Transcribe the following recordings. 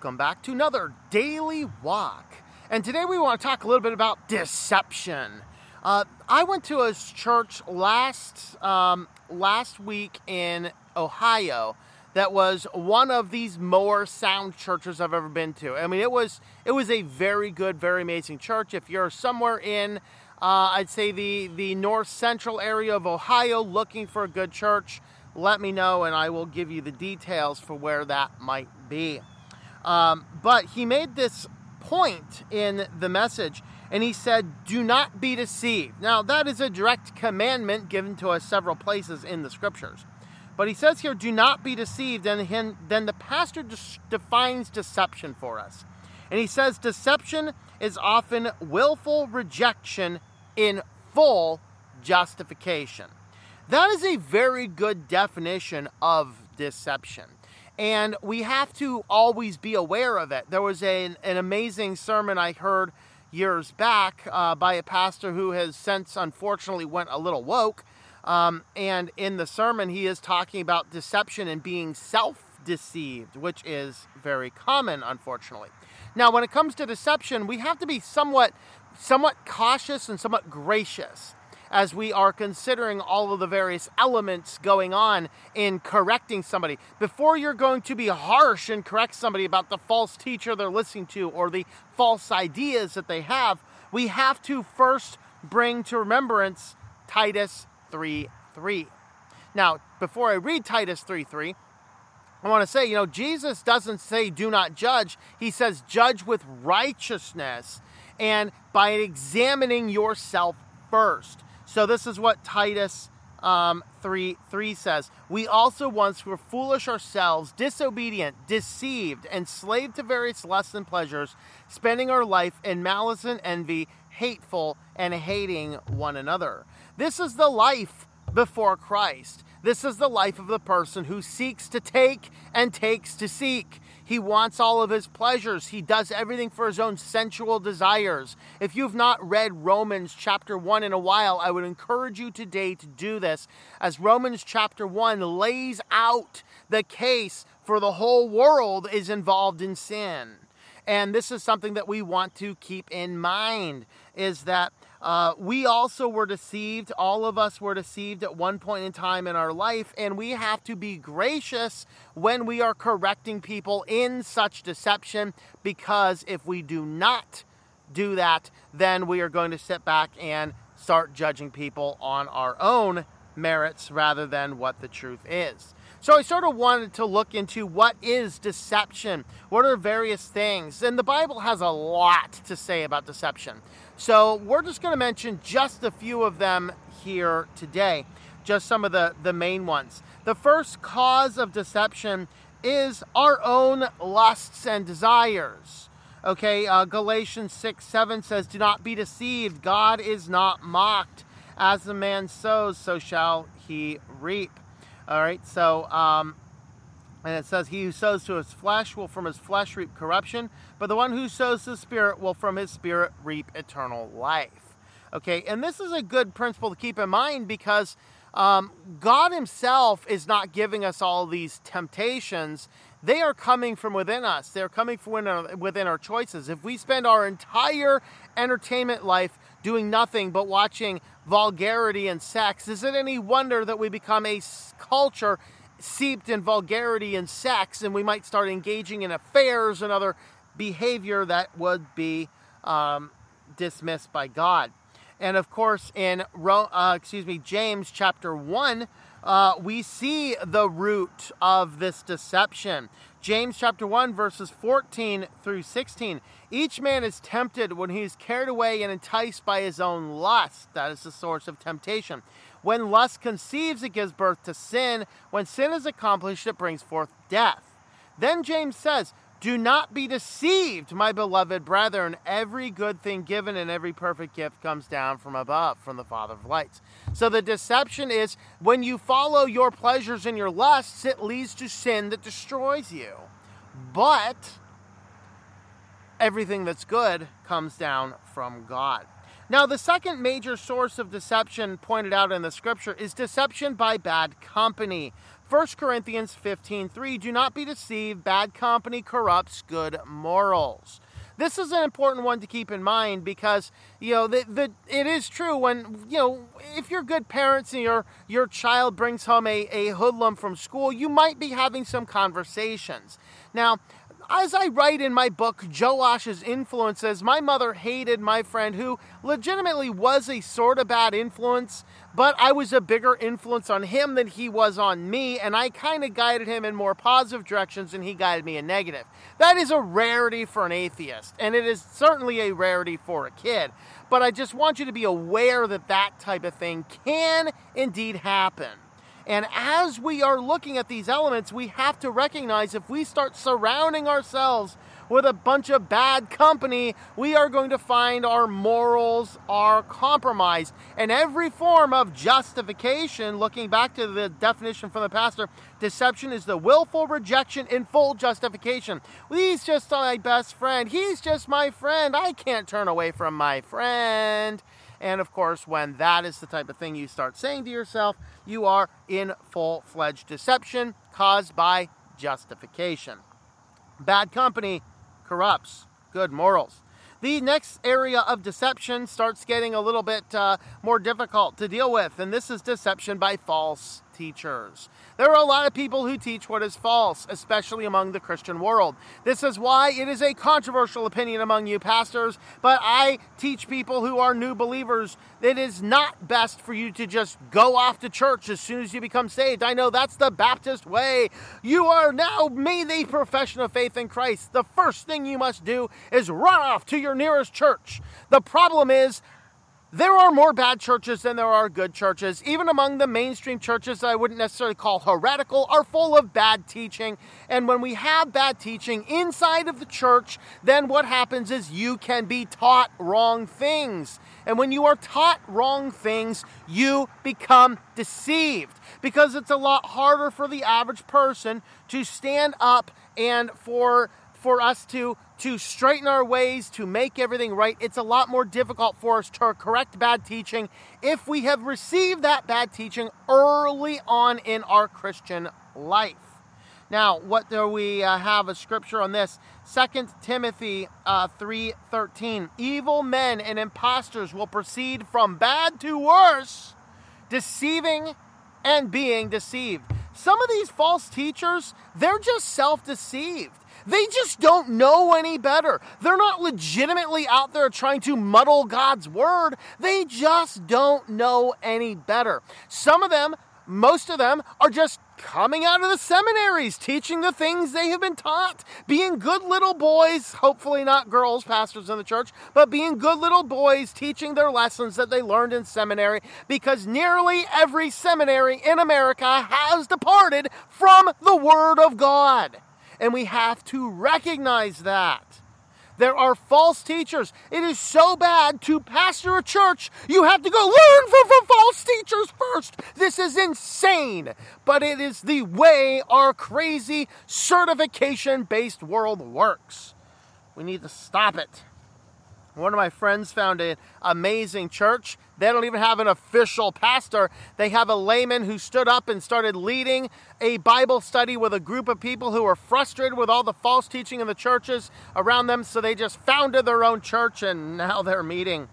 welcome back to another daily walk. And today we want to talk a little bit about deception. Uh, I went to a church last um, last week in Ohio that was one of these more sound churches I've ever been to. I mean, it was it was a very good, very amazing church. If you're somewhere in, uh, I'd say the the north central area of Ohio, looking for a good church, let me know, and I will give you the details for where that might be. Um, but he made this point in the message, and he said, "Do not be deceived." Now, that is a direct commandment given to us several places in the scriptures. But he says here, do not be deceived. And then the pastor defines deception for us. And he says, deception is often willful rejection in full justification. That is a very good definition of deception. And we have to always be aware of it. There was a, an amazing sermon I heard years back uh, by a pastor who has since unfortunately went a little woke um, and in the sermon, he is talking about deception and being self deceived, which is very common, unfortunately. Now, when it comes to deception, we have to be somewhat, somewhat cautious and somewhat gracious as we are considering all of the various elements going on in correcting somebody. Before you're going to be harsh and correct somebody about the false teacher they're listening to or the false ideas that they have, we have to first bring to remembrance Titus 3 3. Now, before I read Titus 3 3, I want to say, you know, Jesus doesn't say do not judge. He says judge with righteousness and by examining yourself first. So this is what Titus um, 3 3 says. We also once were foolish ourselves, disobedient, deceived, enslaved to various lusts and pleasures, spending our life in malice and envy, hateful, and hating one another. This is the life before Christ. This is the life of the person who seeks to take and takes to seek. He wants all of his pleasures. He does everything for his own sensual desires. If you've not read Romans chapter 1 in a while, I would encourage you today to do this, as Romans chapter 1 lays out the case for the whole world is involved in sin. And this is something that we want to keep in mind is that uh, we also were deceived. All of us were deceived at one point in time in our life, and we have to be gracious when we are correcting people in such deception because if we do not do that, then we are going to sit back and start judging people on our own merits rather than what the truth is. So I sort of wanted to look into what is deception? What are various things? And the Bible has a lot to say about deception. So we're just going to mention just a few of them here today, just some of the, the main ones. The first cause of deception is our own lusts and desires. Okay, uh, Galatians 6 7 says, Do not be deceived. God is not mocked. As the man sows, so shall he reap. All right, so um, and it says, He who sows to his flesh will from his flesh reap corruption, but the one who sows to the Spirit will from his Spirit reap eternal life. Okay, and this is a good principle to keep in mind because um, God Himself is not giving us all these temptations. They are coming from within us, they're coming from within our, within our choices. If we spend our entire entertainment life doing nothing but watching vulgarity and sex, is it any wonder that we become a culture seeped in vulgarity and sex, and we might start engaging in affairs and other behavior that would be um, dismissed by God. And of course, in uh, excuse me, James chapter one, uh, we see the root of this deception. James chapter 1, verses 14 through 16. Each man is tempted when he is carried away and enticed by his own lust. That is the source of temptation. When lust conceives, it gives birth to sin. When sin is accomplished, it brings forth death. Then James says, Do not be deceived, my beloved brethren. Every good thing given and every perfect gift comes down from above, from the Father of lights. So the deception is when you follow your pleasures and your lusts, it leads to sin that destroys you. But everything that's good comes down from God. Now, the second major source of deception pointed out in the scripture is deception by bad company. 1 Corinthians 15:3 Do not be deceived, bad company corrupts good morals. This is an important one to keep in mind because you know the, the it is true when you know if you're good parents and your your child brings home a, a hoodlum from school, you might be having some conversations. Now, as I write in my book, Joash's Influences, my mother hated my friend who legitimately was a sort of bad influence, but I was a bigger influence on him than he was on me, and I kind of guided him in more positive directions and he guided me in negative. That is a rarity for an atheist, and it is certainly a rarity for a kid. But I just want you to be aware that that type of thing can indeed happen. And as we are looking at these elements, we have to recognize if we start surrounding ourselves with a bunch of bad company, we are going to find our morals are compromised. And every form of justification, looking back to the definition from the pastor, deception is the willful rejection in full justification. He's just my best friend. He's just my friend. I can't turn away from my friend. And of course, when that is the type of thing you start saying to yourself, you are in full fledged deception caused by justification. Bad company corrupts good morals. The next area of deception starts getting a little bit uh, more difficult to deal with, and this is deception by false teachers. There are a lot of people who teach what is false, especially among the Christian world. This is why it is a controversial opinion among you pastors, but I teach people who are new believers that it is not best for you to just go off to church as soon as you become saved. I know that's the Baptist way. You are now made a profession of faith in Christ. The first thing you must do is run off to your nearest church. The problem is, there are more bad churches than there are good churches. Even among the mainstream churches I wouldn't necessarily call heretical are full of bad teaching. And when we have bad teaching inside of the church, then what happens is you can be taught wrong things. And when you are taught wrong things, you become deceived because it's a lot harder for the average person to stand up and for for us to to straighten our ways, to make everything right. It's a lot more difficult for us to correct bad teaching if we have received that bad teaching early on in our Christian life. Now, what do we uh, have a scripture on this? 2 Timothy uh, 3:13. Evil men and impostors will proceed from bad to worse, deceiving and being deceived. Some of these false teachers, they're just self-deceived. They just don't know any better. They're not legitimately out there trying to muddle God's word. They just don't know any better. Some of them, most of them, are just coming out of the seminaries, teaching the things they have been taught, being good little boys, hopefully not girls, pastors in the church, but being good little boys, teaching their lessons that they learned in seminary, because nearly every seminary in America has departed from the Word of God and we have to recognize that. There are false teachers. It is so bad to pastor a church, you have to go learn from, from false teachers first. This is insane, but it is the way our crazy certification based world works. We need to stop it. One of my friends found an amazing church. They don't even have an official pastor. They have a layman who stood up and started leading a Bible study with a group of people who were frustrated with all the false teaching in the churches around them. So they just founded their own church and now they're meeting.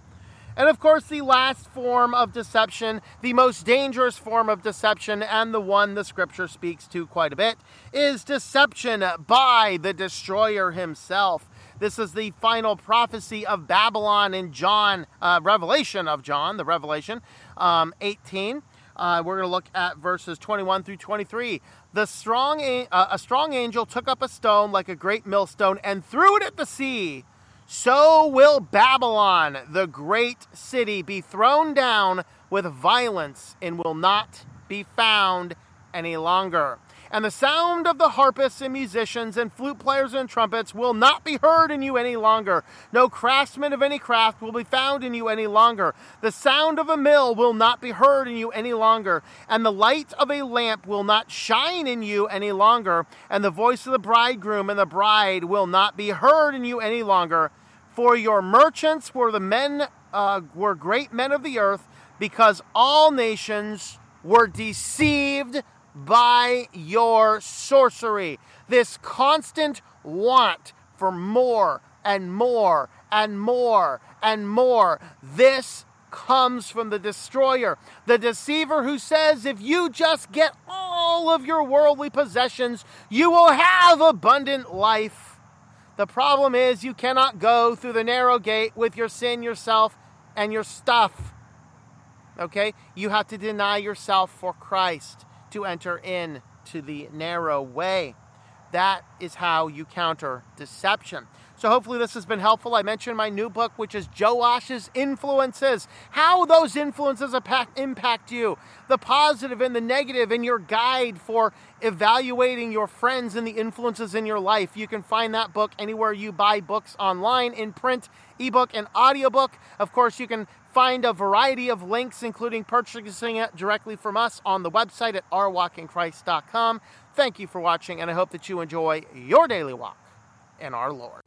And of course, the last form of deception, the most dangerous form of deception, and the one the scripture speaks to quite a bit, is deception by the destroyer himself. This is the final prophecy of Babylon in John, uh, Revelation of John, the Revelation um, 18. Uh, we're going to look at verses 21 through 23. The strong, uh, a strong angel took up a stone like a great millstone and threw it at the sea. So will Babylon, the great city, be thrown down with violence and will not be found any longer and the sound of the harpists and musicians and flute players and trumpets will not be heard in you any longer. No craftsman of any craft will be found in you any longer. The sound of a mill will not be heard in you any longer, and the light of a lamp will not shine in you any longer, and the voice of the bridegroom and the bride will not be heard in you any longer. For your merchants were the men uh, were great men of the earth, because all nations were deceived by your sorcery. This constant want for more and more and more and more. This comes from the destroyer, the deceiver who says if you just get all of your worldly possessions, you will have abundant life. The problem is you cannot go through the narrow gate with your sin, yourself, and your stuff. Okay? You have to deny yourself for Christ to enter in to the narrow way. That is how you counter deception. So hopefully this has been helpful. I mentioned my new book, which is Joe Joash's Influences, how those influences impact you, the positive and the negative, and your guide for evaluating your friends and the influences in your life. You can find that book anywhere you buy books online, in print, ebook, and audiobook. Of course, you can find a variety of links, including purchasing it directly from us on the website at ourwalkinchrist.com. Thank you for watching, and I hope that you enjoy your daily walk in our Lord.